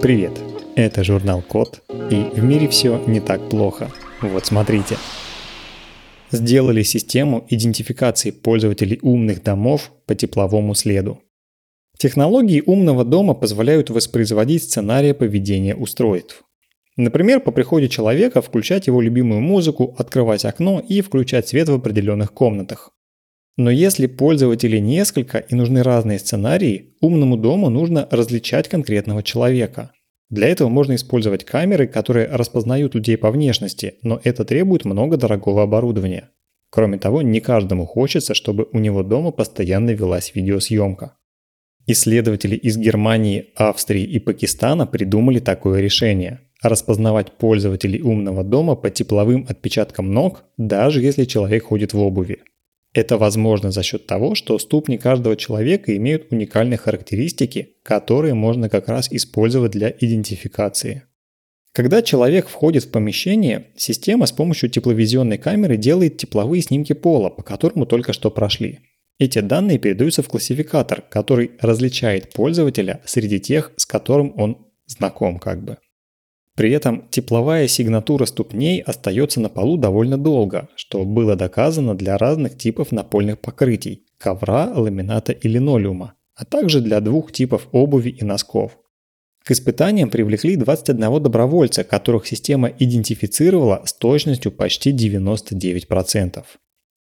Привет, это журнал Код, и в мире все не так плохо. Вот смотрите. Сделали систему идентификации пользователей умных домов по тепловому следу. Технологии умного дома позволяют воспроизводить сценарии поведения устройств. Например, по приходе человека включать его любимую музыку, открывать окно и включать свет в определенных комнатах. Но если пользователей несколько и нужны разные сценарии, умному дому нужно различать конкретного человека. Для этого можно использовать камеры, которые распознают людей по внешности, но это требует много дорогого оборудования. Кроме того, не каждому хочется, чтобы у него дома постоянно велась видеосъемка. Исследователи из Германии, Австрии и Пакистана придумали такое решение – распознавать пользователей умного дома по тепловым отпечаткам ног, даже если человек ходит в обуви. Это возможно за счет того, что ступни каждого человека имеют уникальные характеристики, которые можно как раз использовать для идентификации. Когда человек входит в помещение, система с помощью тепловизионной камеры делает тепловые снимки пола, по которому только что прошли. Эти данные передаются в классификатор, который различает пользователя среди тех, с которым он знаком как бы. При этом тепловая сигнатура ступней остается на полу довольно долго, что было доказано для разных типов напольных покрытий – ковра, ламината и линолеума, а также для двух типов обуви и носков. К испытаниям привлекли 21 добровольца, которых система идентифицировала с точностью почти 99%.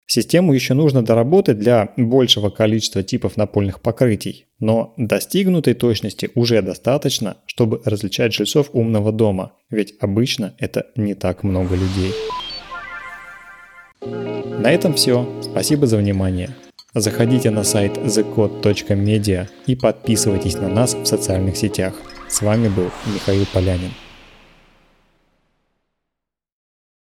Систему еще нужно доработать для большего количества типов напольных покрытий, но достигнутой точности уже достаточно, чтобы различать жильцов умного дома, ведь обычно это не так много людей. На этом все. Спасибо за внимание. Заходите на сайт thecode.media и подписывайтесь на нас в социальных сетях. С вами был Михаил Полянин.